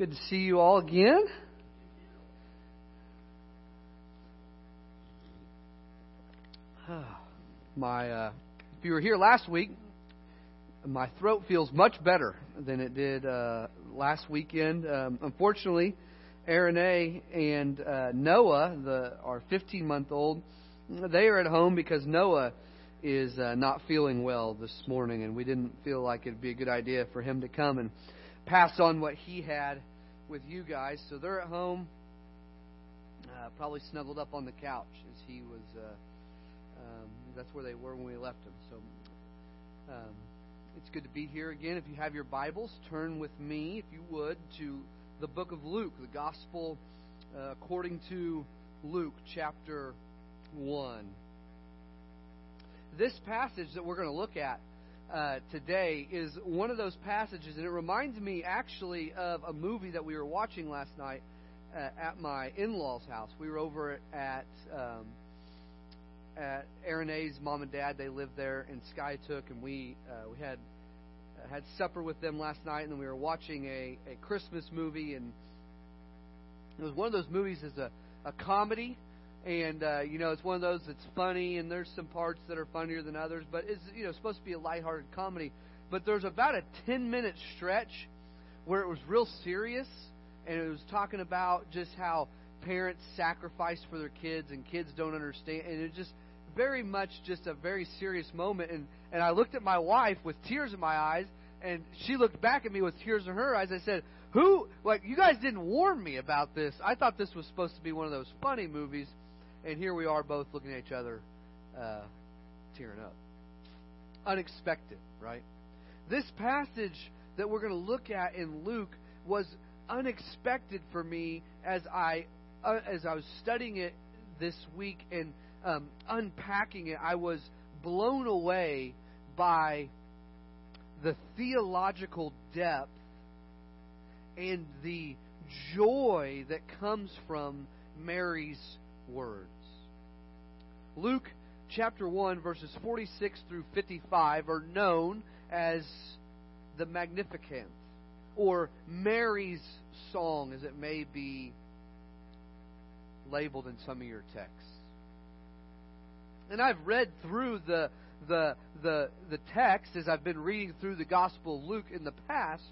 Good to see you all again. My, uh, if you were here last week, my throat feels much better than it did uh, last weekend. Um, unfortunately, Aaron A. and uh, Noah, the our 15 month old, they are at home because Noah is uh, not feeling well this morning, and we didn't feel like it'd be a good idea for him to come and pass on what he had with you guys. So they're at home, uh, probably snuggled up on the couch as he was. Uh, um, that's where they were when we left them. So um, it's good to be here again. If you have your Bibles, turn with me, if you would, to the book of Luke, the Gospel uh, according to Luke, chapter 1. This passage that we're going to look at uh, today is one of those passages, and it reminds me actually of a movie that we were watching last night uh, at my in-laws' house. We were over at um, at Aaron A's mom and dad. They lived there in Skiatook, and we uh, we had uh, had supper with them last night, and then we were watching a a Christmas movie, and it was one of those movies as a a comedy and uh, you know it's one of those that's funny, and there's some parts that are funnier than others, but it's you know supposed to be a lighthearted comedy. But there's about a 10 minute stretch where it was real serious, and it was talking about just how parents sacrifice for their kids, and kids don't understand, and it just very much just a very serious moment. And and I looked at my wife with tears in my eyes, and she looked back at me with tears in her eyes. I said, "Who? Like you guys didn't warn me about this? I thought this was supposed to be one of those funny movies." And here we are both looking at each other, uh, tearing up. Unexpected, right? This passage that we're going to look at in Luke was unexpected for me as I uh, as I was studying it this week and um, unpacking it. I was blown away by the theological depth and the joy that comes from Mary's words. Luke chapter 1, verses 46 through 55 are known as the Magnificat, or Mary's song, as it may be labeled in some of your texts. And I've read through the the the the text as I've been reading through the Gospel of Luke in the past,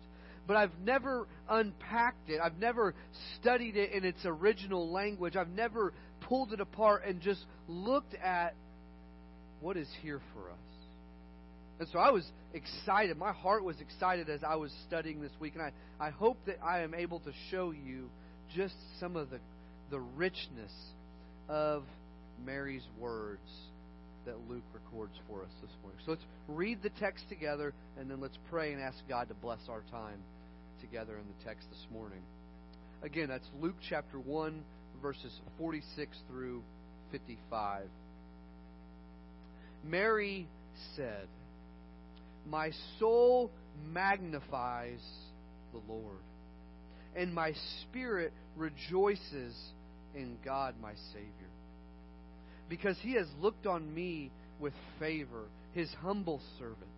but I've never unpacked it. I've never studied it in its original language. I've never pulled it apart and just looked at what is here for us. And so I was excited. My heart was excited as I was studying this week. And I, I hope that I am able to show you just some of the, the richness of Mary's words that Luke records for us this morning. So let's read the text together and then let's pray and ask God to bless our time together in the text this morning. Again, that's Luke chapter 1, verses 46 through 55. Mary said, My soul magnifies the Lord, and my spirit rejoices in God my Savior, because he has looked on me with favor, his humble servant.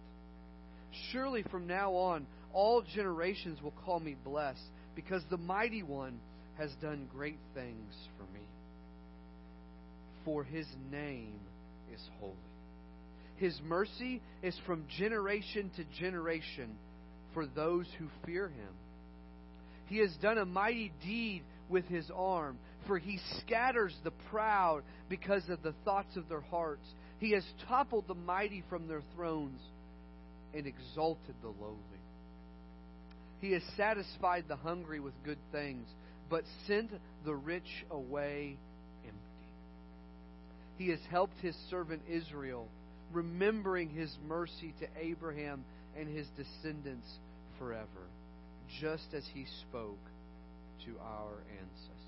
Surely from now on, all generations will call me blessed, because the mighty one has done great things for me. For his name is holy. His mercy is from generation to generation for those who fear him. He has done a mighty deed with his arm, for he scatters the proud because of the thoughts of their hearts. He has toppled the mighty from their thrones and exalted the lowly. He has satisfied the hungry with good things but sent the rich away empty. He has helped his servant Israel, remembering his mercy to Abraham and his descendants forever, just as he spoke to our ancestors.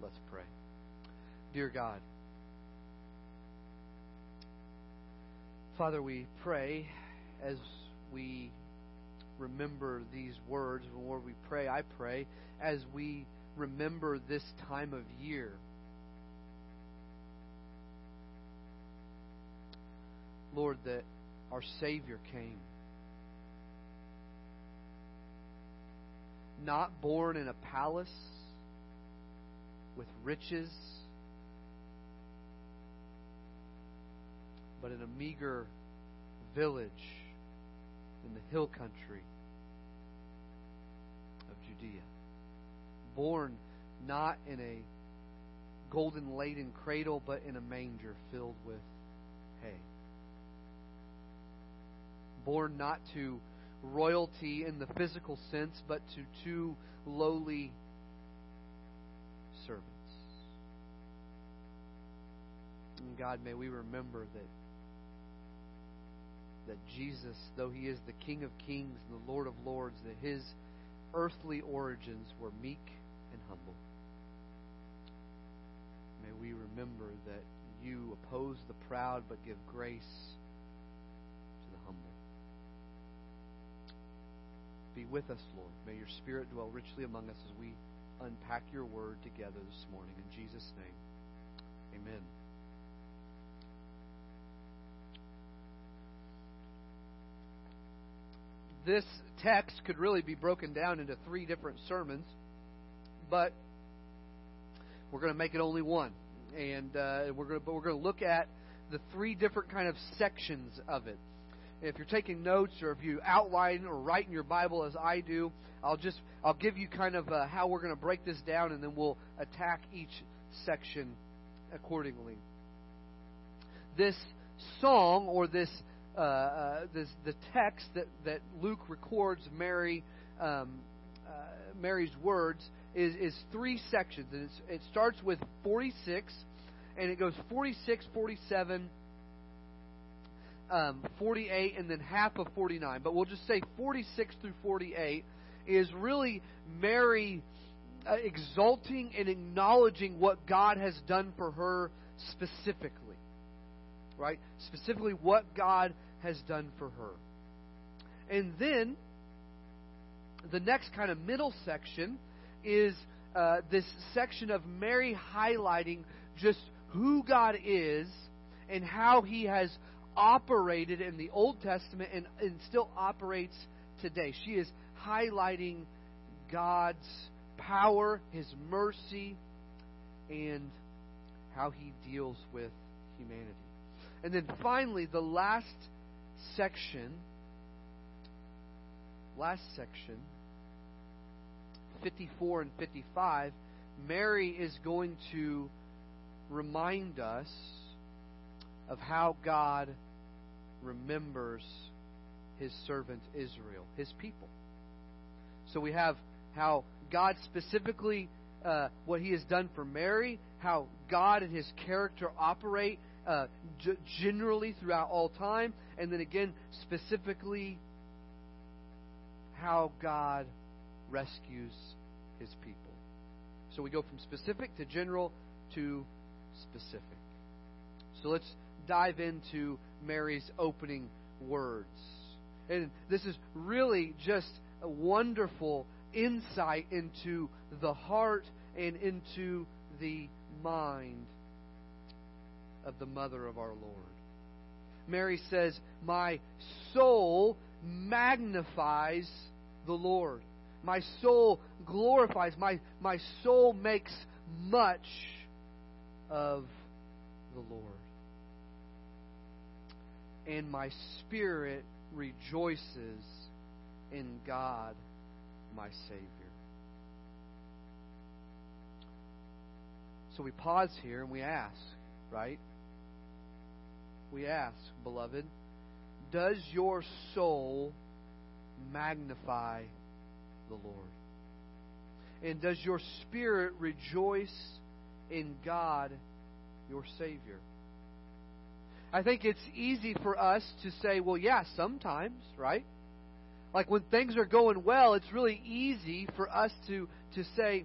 Let's pray. Dear God, Father, we pray as we remember these words, Lord, we pray, I pray, as we remember this time of year. Lord, that our Savior came. not born in a palace with riches, but in a meager village in the hill country Judea. Born not in a golden laden cradle, but in a manger filled with hay. Born not to royalty in the physical sense, but to two lowly servants. And God, may we remember that that Jesus, though he is the King of Kings and the Lord of Lords, that his earthly origins were meek and humble. May we remember that you oppose the proud but give grace to the humble. Be with us, Lord. May your Spirit dwell richly among us as we unpack your word together this morning. In Jesus' name, amen. This text could really be broken down into three different sermons, but we're going to make it only one, and uh, we're going to we're going to look at the three different kind of sections of it. If you're taking notes or if you outline or write in your Bible as I do, I'll just I'll give you kind of uh, how we're going to break this down, and then we'll attack each section accordingly. This song or this uh, uh, this the text that that Luke records Mary um, uh, Mary's words is is three sections, and it starts with 46, and it goes 46, 47. Um, 48 and then half of 49. But we'll just say 46 through 48 is really Mary uh, exalting and acknowledging what God has done for her specifically. Right? Specifically, what God has done for her. And then, the next kind of middle section is uh, this section of Mary highlighting just who God is and how He has operated in the Old Testament and, and still operates today. She is highlighting God's power, His mercy, and how He deals with humanity. And then finally, the last section, last section, 54 and 55, Mary is going to remind us of how God remembers his servant Israel, his people. So we have how God specifically, uh, what he has done for Mary, how God and his character operate uh, g- generally throughout all time, and then again, specifically, how God rescues his people. So we go from specific to general to specific. So let's dive into Mary's opening words. And this is really just a wonderful insight into the heart and into the mind of the mother of our Lord. Mary says, My soul magnifies the Lord. My soul glorifies. My, my soul makes much of the Lord. And my spirit rejoices in God, my Savior. So we pause here and we ask, right? We ask, beloved, does your soul magnify the Lord? And does your spirit rejoice in God, your Savior? I think it's easy for us to say, well, yeah, sometimes, right? Like when things are going well, it's really easy for us to, to say,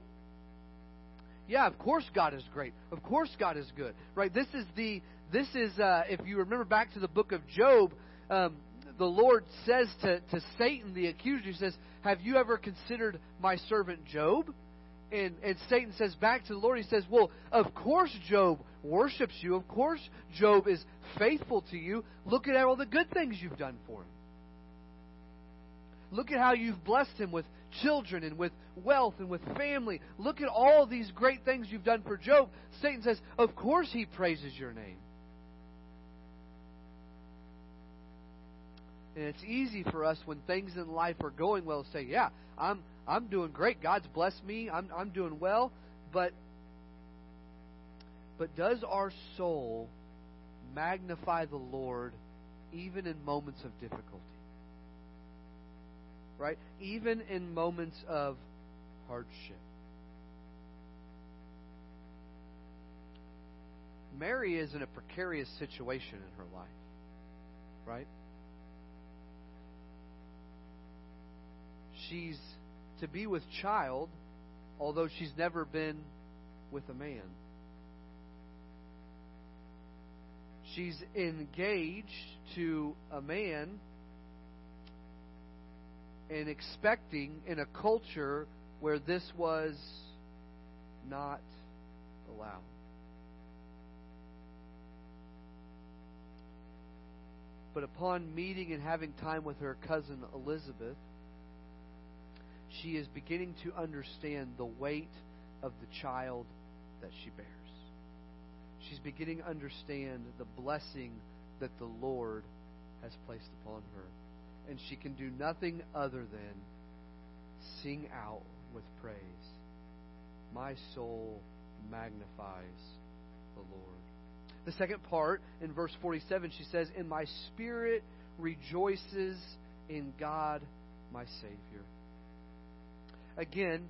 yeah, of course God is great. Of course God is good. Right? This is the this is uh, if you remember back to the book of Job, um, the Lord says to, to Satan, the accuser, he says, Have you ever considered my servant Job? And, and Satan says back to the Lord, he says, Well, of course Job worships you. Of course Job is faithful to you. Look at all the good things you've done for him. Look at how you've blessed him with children and with wealth and with family. Look at all these great things you've done for Job. Satan says, Of course he praises your name. And it's easy for us when things in life are going well to say, Yeah, I'm I'm doing great. God's blessed me. I'm I'm doing well. But but does our soul magnify the Lord even in moments of difficulty? Right? Even in moments of hardship. Mary is in a precarious situation in her life. Right? She's to be with child, although she's never been with a man. She's engaged to a man and expecting in a culture where this was not allowed. But upon meeting and having time with her cousin Elizabeth, she is beginning to understand the weight of the child that she bears. She's beginning to understand the blessing that the Lord has placed upon her. And she can do nothing other than sing out with praise. My soul magnifies the Lord. The second part, in verse 47, she says, And my spirit rejoices in God my Savior. Again,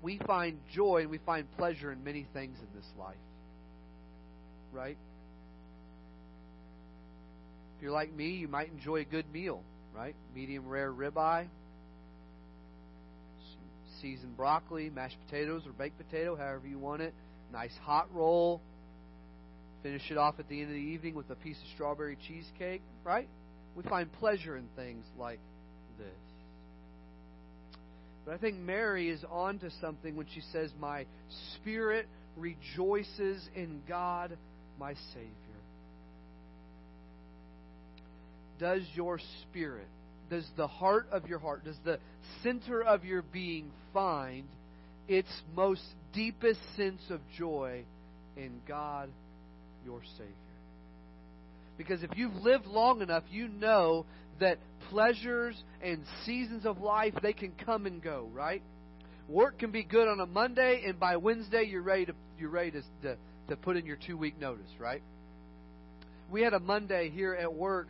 we find joy and we find pleasure in many things in this life. Right? If you're like me, you might enjoy a good meal, right? Medium rare ribeye, seasoned broccoli, mashed potatoes, or baked potato, however you want it. Nice hot roll. Finish it off at the end of the evening with a piece of strawberry cheesecake, right? We find pleasure in things like this. But I think Mary is on to something when she says, My spirit rejoices in God, my Savior. Does your spirit, does the heart of your heart, does the center of your being find its most deepest sense of joy in God, your Savior? Because if you've lived long enough, you know that pleasures and seasons of life they can come and go, right? Work can be good on a Monday, and by Wednesday you're ready to you're ready to to, to put in your two week notice, right? We had a Monday here at work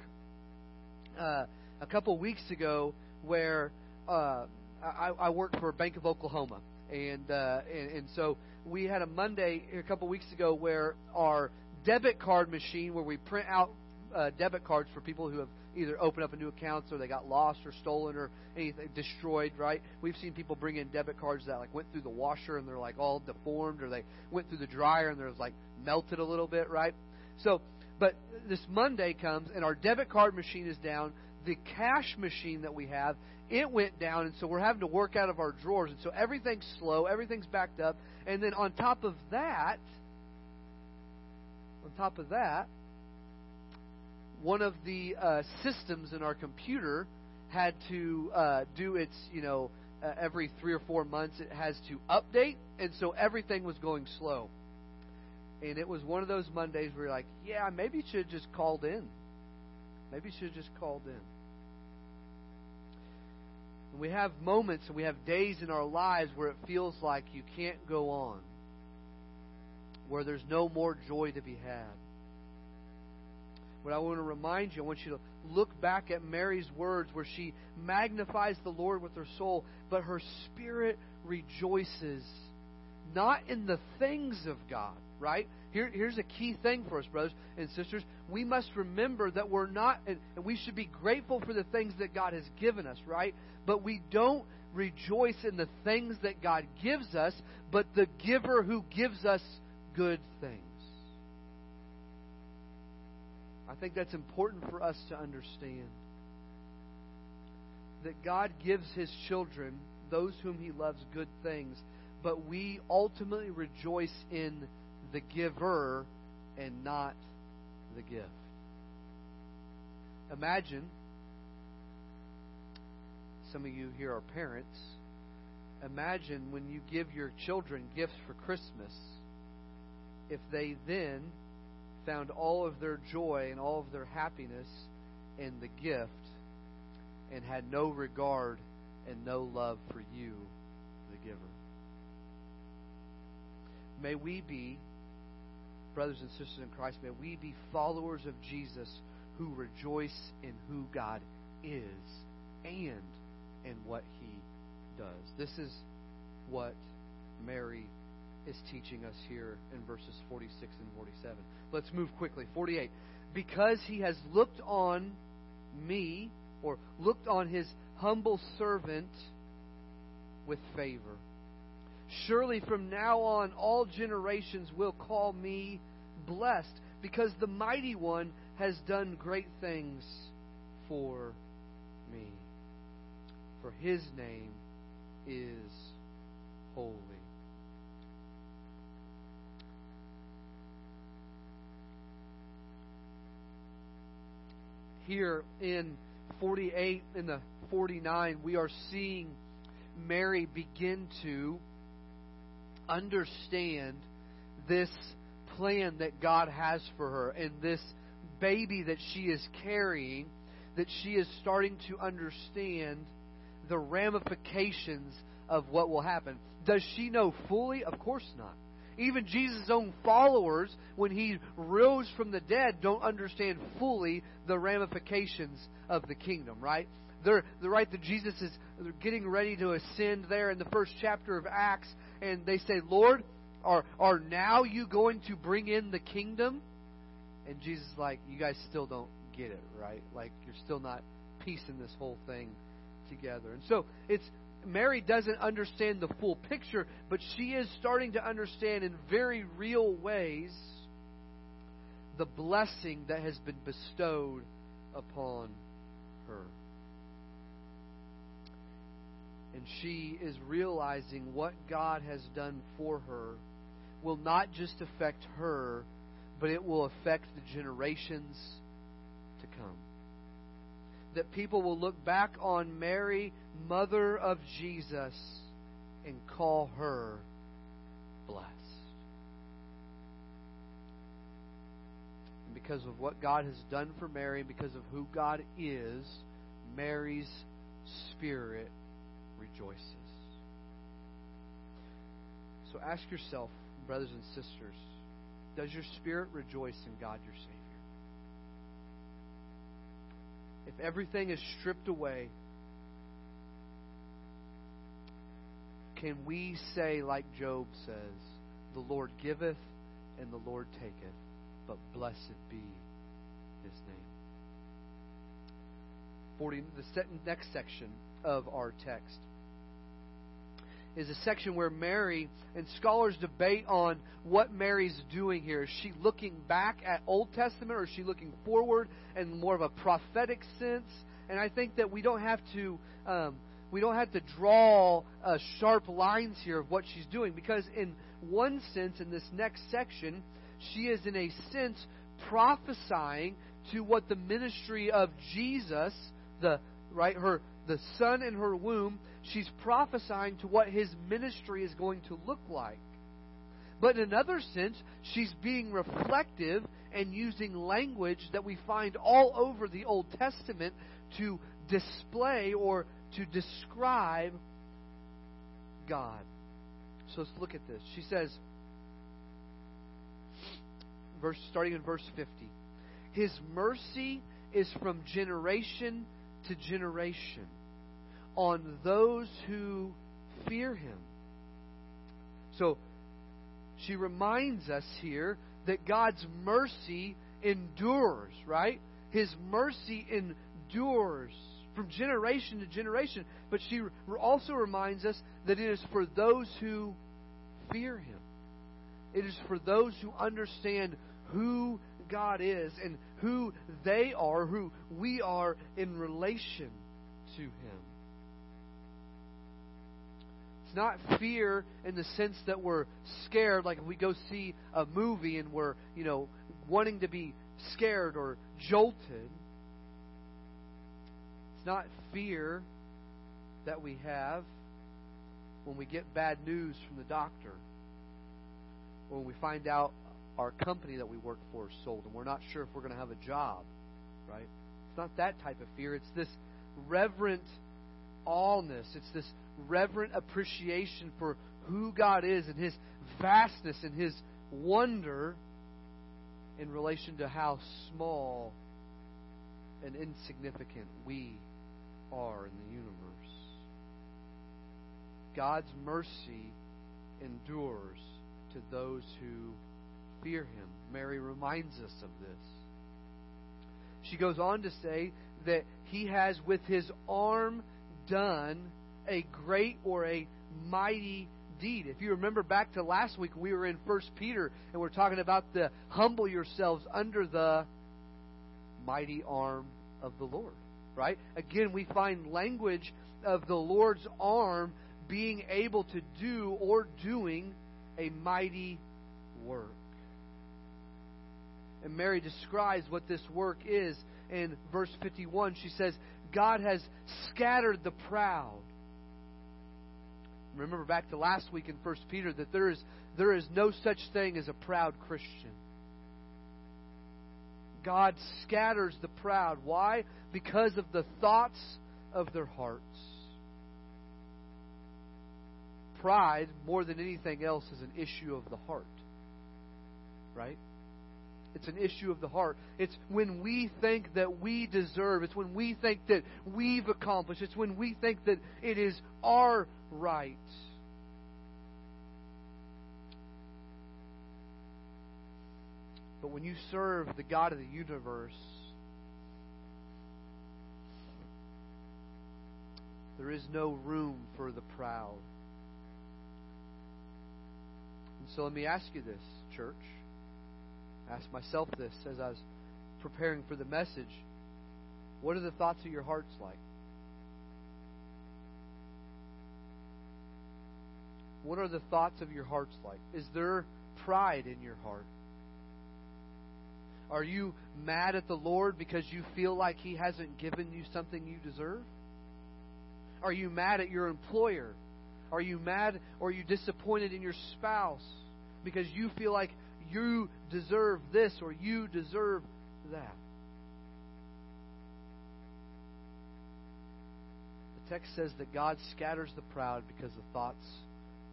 uh, a couple weeks ago where uh, I, I worked for Bank of Oklahoma, and, uh, and and so we had a Monday a couple weeks ago where our debit card machine, where we print out uh, debit cards for people who have either opened up a new accounts or they got lost or stolen or anything destroyed, right? We've seen people bring in debit cards that like went through the washer and they're like all deformed or they went through the dryer and they're like melted a little bit, right? So, but this Monday comes and our debit card machine is down. The cash machine that we have, it went down, and so we're having to work out of our drawers, and so everything's slow, everything's backed up, and then on top of that, on top of that, one of the uh, systems in our computer had to uh, do its, you know, uh, every three or four months it has to update, and so everything was going slow. And it was one of those Mondays where you're like, yeah, maybe you should have just called in. Maybe you should have just called in. And we have moments and we have days in our lives where it feels like you can't go on, where there's no more joy to be had. But I want to remind you, I want you to look back at Mary's words where she magnifies the Lord with her soul, but her spirit rejoices not in the things of God, right? Here, here's a key thing for us, brothers and sisters. We must remember that we're not, and we should be grateful for the things that God has given us, right? But we don't rejoice in the things that God gives us, but the giver who gives us good things. I think that's important for us to understand. That God gives His children, those whom He loves, good things, but we ultimately rejoice in the giver and not the gift. Imagine some of you here are parents. Imagine when you give your children gifts for Christmas, if they then found all of their joy and all of their happiness in the gift and had no regard and no love for you, the giver. May we be, brothers and sisters in Christ, may we be followers of Jesus who rejoice in who God is and in what he does. This is what Mary is teaching us here in verses 46 and 47. Let's move quickly. 48. Because he has looked on me, or looked on his humble servant with favor. Surely from now on all generations will call me blessed, because the mighty one has done great things for me. For his name is holy. Here in 48 and the 49, we are seeing Mary begin to understand this plan that God has for her and this baby that she is carrying, that she is starting to understand the ramifications of what will happen. Does she know fully? Of course not. Even Jesus' own followers, when he rose from the dead, don't understand fully the ramifications of the kingdom, right? They're, they're right that Jesus is getting ready to ascend there in the first chapter of Acts, and they say, Lord, are, are now you going to bring in the kingdom? And Jesus is like, you guys still don't get it, right? Like, you're still not piecing this whole thing together. And so it's Mary doesn't understand the full picture, but she is starting to understand in very real ways the blessing that has been bestowed upon her. And she is realizing what God has done for her will not just affect her, but it will affect the generations that people will look back on Mary, mother of Jesus, and call her blessed. And because of what God has done for Mary, and because of who God is, Mary's spirit rejoices. So ask yourself, brothers and sisters, does your spirit rejoice in God your Savior? If everything is stripped away, can we say, like Job says, the Lord giveth and the Lord taketh, but blessed be his name? 40, the next section of our text is a section where Mary and scholars debate on what Mary's doing here. Is she looking back at Old Testament or is she looking forward in more of a prophetic sense? And I think that we don't have to um, we don't have to draw uh, sharp lines here of what she's doing because in one sense, in this next section, she is in a sense prophesying to what the ministry of Jesus, the right her the son in her womb, she's prophesying to what his ministry is going to look like. But in another sense, she's being reflective and using language that we find all over the Old Testament to display or to describe God. So let's look at this. She says, verse starting in verse 50, His mercy is from generation to generation on those who fear him. So she reminds us here that God's mercy endures, right? His mercy endures from generation to generation. But she also reminds us that it is for those who fear him. It is for those who understand who God is and who they are, who we are in relation to Him. It's not fear in the sense that we're scared, like if we go see a movie and we're, you know, wanting to be scared or jolted. It's not fear that we have when we get bad news from the doctor, or when we find out our company that we work for is sold and we're not sure if we're going to have a job, right? It's not that type of fear. It's this reverent allness. It's this reverent appreciation for who God is and His vastness and His wonder in relation to how small and insignificant we are in the universe. God's mercy endures to those who fear Him. Mary reminds us of this. She goes on to say that He has, with His arm, done a great or a mighty deed. If you remember back to last week, we were in First Peter and we're talking about the humble yourselves under the mighty arm of the Lord. Right? Again, we find language of the Lord's arm being able to do or doing a mighty work. And Mary describes what this work is in verse 51. She says, God has scattered the proud. Remember back to last week in 1 Peter that there is, there is no such thing as a proud Christian. God scatters the proud. Why? Because of the thoughts of their hearts. Pride, more than anything else, is an issue of the heart. Right? It's an issue of the heart. It's when we think that we deserve. It's when we think that we've accomplished. It's when we think that it is our right. But when you serve the God of the universe, there is no room for the proud. And so let me ask you this, church. Ask myself this as I was preparing for the message. What are the thoughts of your hearts like? What are the thoughts of your hearts like? Is there pride in your heart? Are you mad at the Lord because you feel like He hasn't given you something you deserve? Are you mad at your employer? Are you mad or are you disappointed in your spouse because you feel like you deserve this or you deserve that? The text says that God scatters the proud because of the thoughts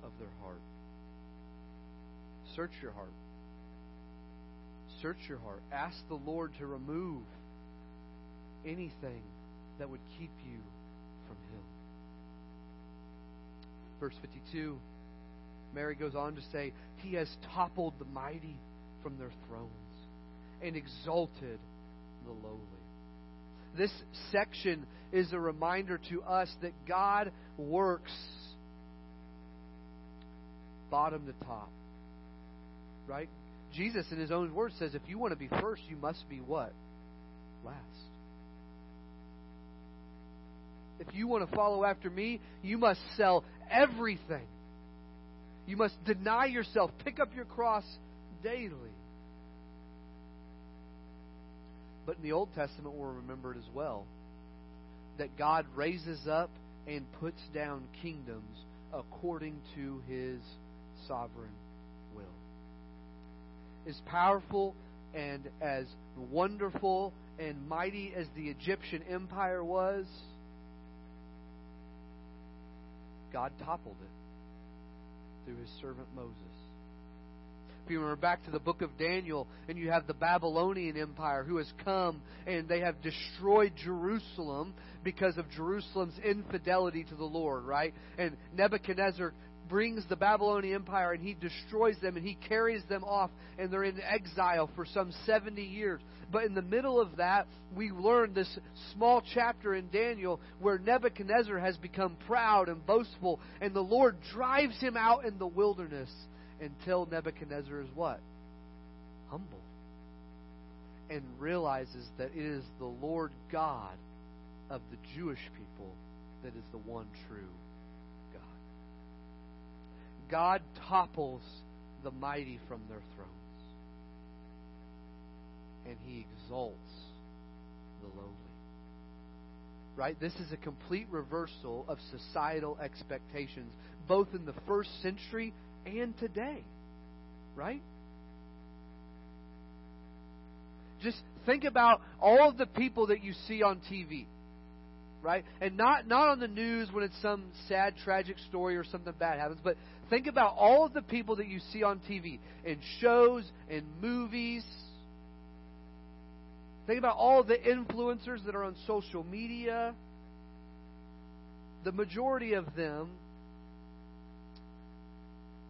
of their heart. Search your heart. Search your heart. Ask the Lord to remove anything that would keep you from Him. Verse 52, Mary goes on to say, He has toppled the mighty from their thrones and exalted the lowly. This section is a reminder to us that God works bottom to top. Right? Jesus, in his own words, says if you want to be first, you must be what? Last. If you want to follow after me, you must sell everything. You must deny yourself, pick up your cross daily. But in the Old Testament, we're remembered as well that God raises up and puts down kingdoms according to his sovereign will. As powerful and as wonderful and mighty as the Egyptian empire was, God toppled it through his servant Moses. If you remember back to the book of Daniel, and you have the Babylonian Empire who has come and they have destroyed Jerusalem because of Jerusalem's infidelity to the Lord, right? And Nebuchadnezzar brings the Babylonian Empire and he destroys them and he carries them off and they're in exile for some 70 years. But in the middle of that, we learn this small chapter in Daniel where Nebuchadnezzar has become proud and boastful and the Lord drives him out in the wilderness until Nebuchadnezzar is what? Humble. And realizes that it is the Lord God of the Jewish people that is the one true God topples the mighty from their thrones, and he exalts the lowly. right? This is a complete reversal of societal expectations, both in the first century and today, right? Just think about all of the people that you see on TV, right? And not not on the news when it's some sad, tragic story or something bad happens, but think about all of the people that you see on TV in shows and movies. Think about all the influencers that are on social media. The majority of them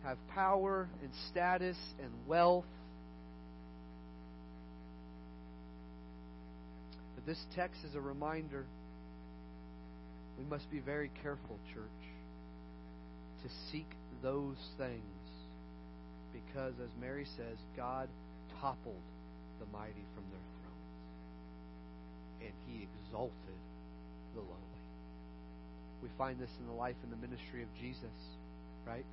have power and status and wealth But this text is a reminder we must be very careful, church, to seek those things because, as Mary says, God toppled the mighty from their thrones and he exalted the lowly. We find this in the life and the ministry of Jesus, right?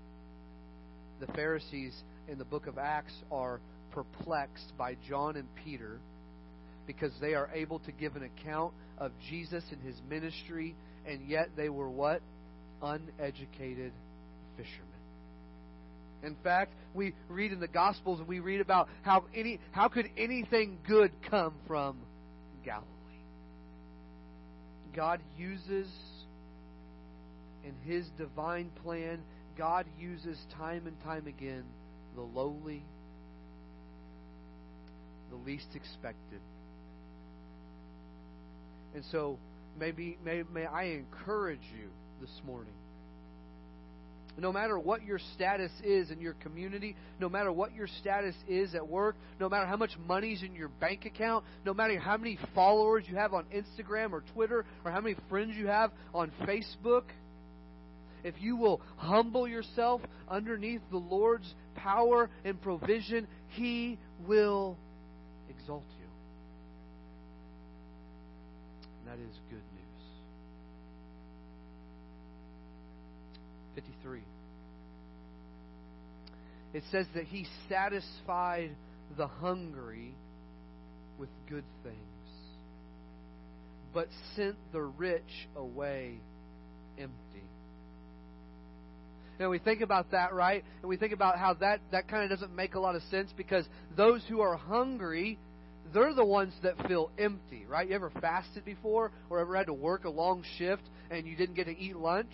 The Pharisees in the book of Acts are perplexed by John and Peter because they are able to give an account of Jesus and his ministry, and yet they were what? Uneducated fishermen. In fact, we read in the Gospels and we read about how any how could anything good come from Galilee. God uses in his divine plan, God uses time and time again the lowly, the least expected, and so maybe may, may I encourage you this morning. No matter what your status is in your community, no matter what your status is at work, no matter how much money's in your bank account, no matter how many followers you have on Instagram or Twitter, or how many friends you have on Facebook, if you will humble yourself underneath the Lord's power and provision, He will exalt you. That is good news. 53. It says that he satisfied the hungry with good things, but sent the rich away empty. And we think about that, right? And we think about how that, that kind of doesn't make a lot of sense because those who are hungry they're the ones that feel empty, right? You ever fasted before or ever had to work a long shift and you didn't get to eat lunch?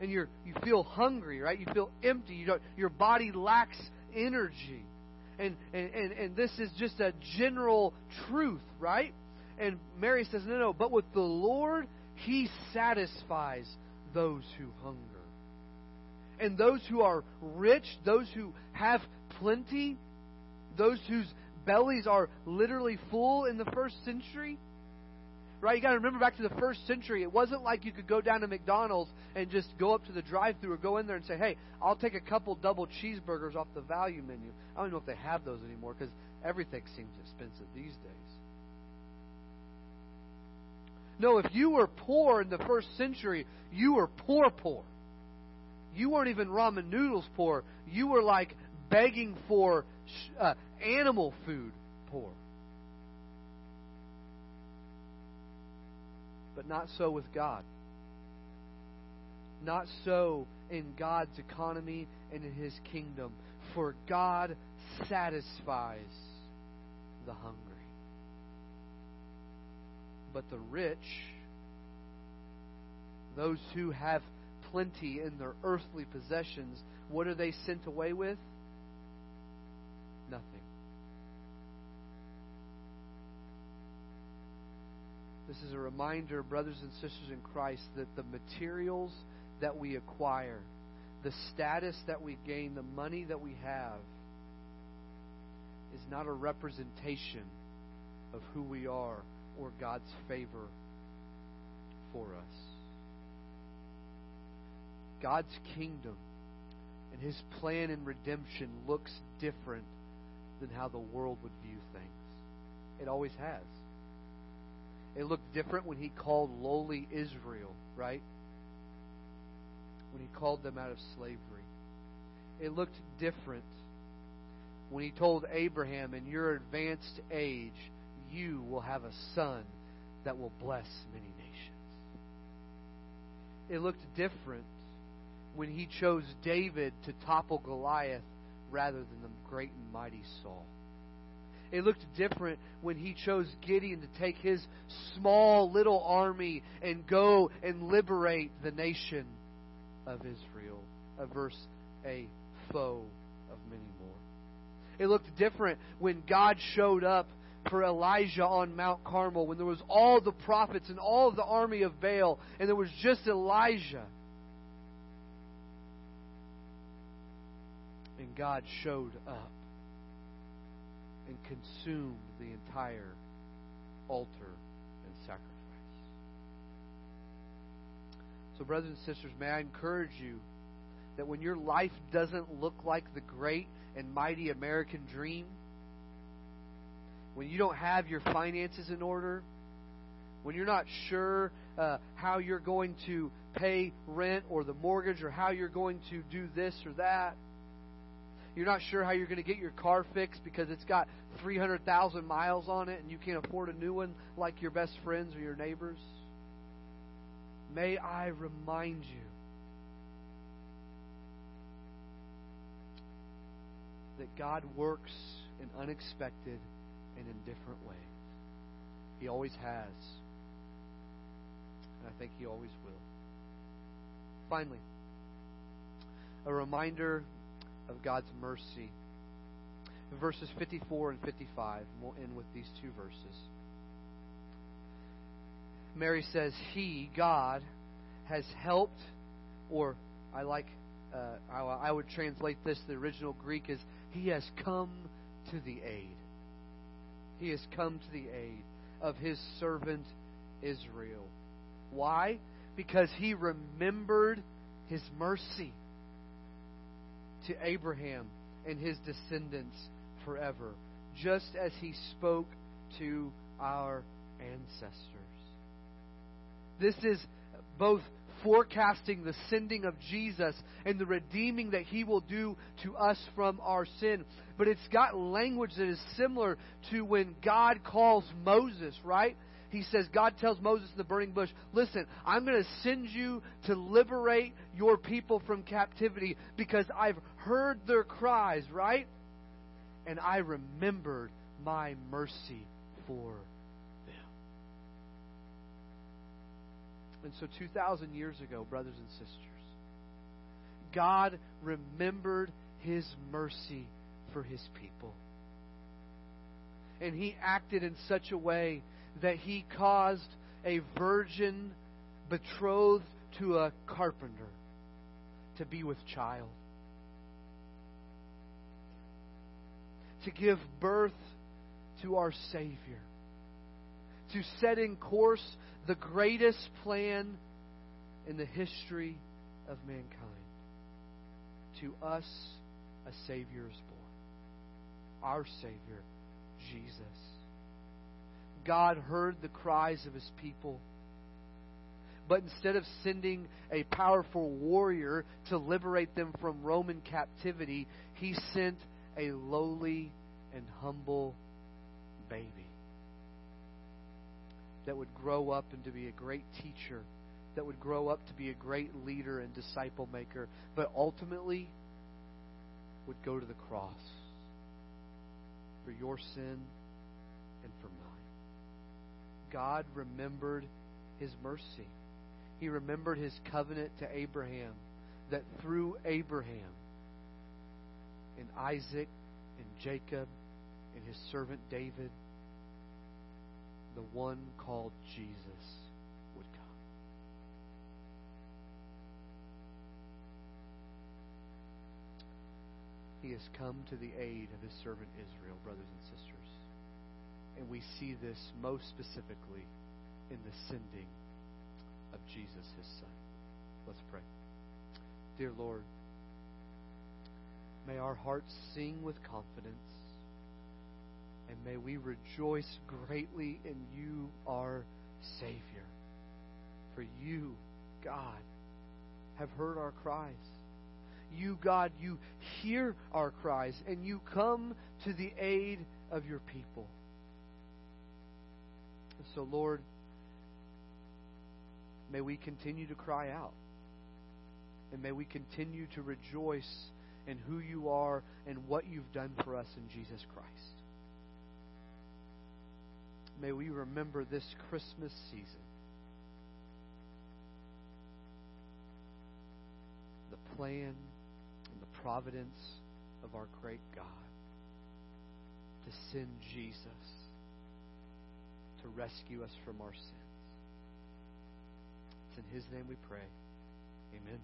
And you're you feel hungry, right? You feel empty. You don't your body lacks energy. And and, and, and this is just a general truth, right? And Mary says, No, no, but with the Lord, He satisfies those who hunger. And those who are rich, those who have plenty, those whose bellies are literally full in the first century. Right? You got to remember back to the first century. It wasn't like you could go down to McDonald's and just go up to the drive-through or go in there and say, "Hey, I'll take a couple double cheeseburgers off the value menu." I don't know if they have those anymore because everything seems expensive these days. No, if you were poor in the first century, you were poor, poor. You weren't even ramen noodles poor. You were like begging for uh, animal food poor. But not so with God. Not so in God's economy and in His kingdom. For God satisfies the hungry. But the rich, those who have plenty in their earthly possessions, what are they sent away with? Nothing. This is a reminder, brothers and sisters in Christ, that the materials that we acquire, the status that we gain, the money that we have, is not a representation of who we are or God's favor for us. God's kingdom and his plan in redemption looks different than how the world would view things. It always has. It looked different when he called lowly Israel, right? When he called them out of slavery. It looked different when he told Abraham, in your advanced age, you will have a son that will bless many nations. It looked different when he chose David to topple Goliath rather than the great and mighty Saul. It looked different when he chose Gideon to take his small little army and go and liberate the nation of Israel, A verse a foe of many more. It looked different when God showed up for Elijah on Mount Carmel, when there was all the prophets and all the army of Baal, and there was just Elijah. God showed up and consumed the entire altar and sacrifice. So, brothers and sisters, may I encourage you that when your life doesn't look like the great and mighty American dream, when you don't have your finances in order, when you're not sure uh, how you're going to pay rent or the mortgage or how you're going to do this or that, you're not sure how you're going to get your car fixed because it's got 300,000 miles on it and you can't afford a new one like your best friends or your neighbors. May I remind you that God works in unexpected and in different ways. He always has. And I think He always will. Finally, a reminder of God's mercy. Verses 54 and 55. We'll end with these two verses. Mary says, He, God, has helped, or I like, uh, I, I would translate this, the original Greek is, He has come to the aid. He has come to the aid of His servant Israel. Why? Because He remembered His mercy to Abraham and his descendants forever, just as he spoke to our ancestors. This is both forecasting the sending of Jesus and the redeeming that he will do to us from our sin. But it's got language that is similar to when God calls Moses, right? He says, God tells Moses in the burning bush, Listen, I'm going to send you to liberate your people from captivity because I've heard their cries, right? And I remembered my mercy for them. And so, 2,000 years ago, brothers and sisters, God remembered his mercy for his people. And he acted in such a way that he caused a virgin betrothed to a carpenter to be with child, to give birth to our Savior, to set in course the greatest plan in the history of mankind. To us, a Savior is born. Our Savior, Jesus. God heard the cries of his people. But instead of sending a powerful warrior to liberate them from Roman captivity, he sent a lowly and humble baby that would grow up and to be a great teacher, that would grow up to be a great leader and disciple maker, but ultimately would go to the cross for your sin. God remembered his mercy. He remembered his covenant to Abraham, that through Abraham and Isaac and Jacob and his servant David, the one called Jesus would come. He has come to the aid of his servant Israel, brothers and sisters. And we see this most specifically in the sending of Jesus, his Son. Let's pray. Dear Lord, may our hearts sing with confidence, and may we rejoice greatly in you, our Savior. For you, God, have heard our cries. You, God, you hear our cries, and you come to the aid of your people. So, Lord, May we continue to cry out. And may we continue to rejoice in who you are and what you've done for us in Jesus Christ. May we remember this Christmas season the plan and the providence of our great God to send Jesus to rescue us from our sins. It's in His name we pray. Amen.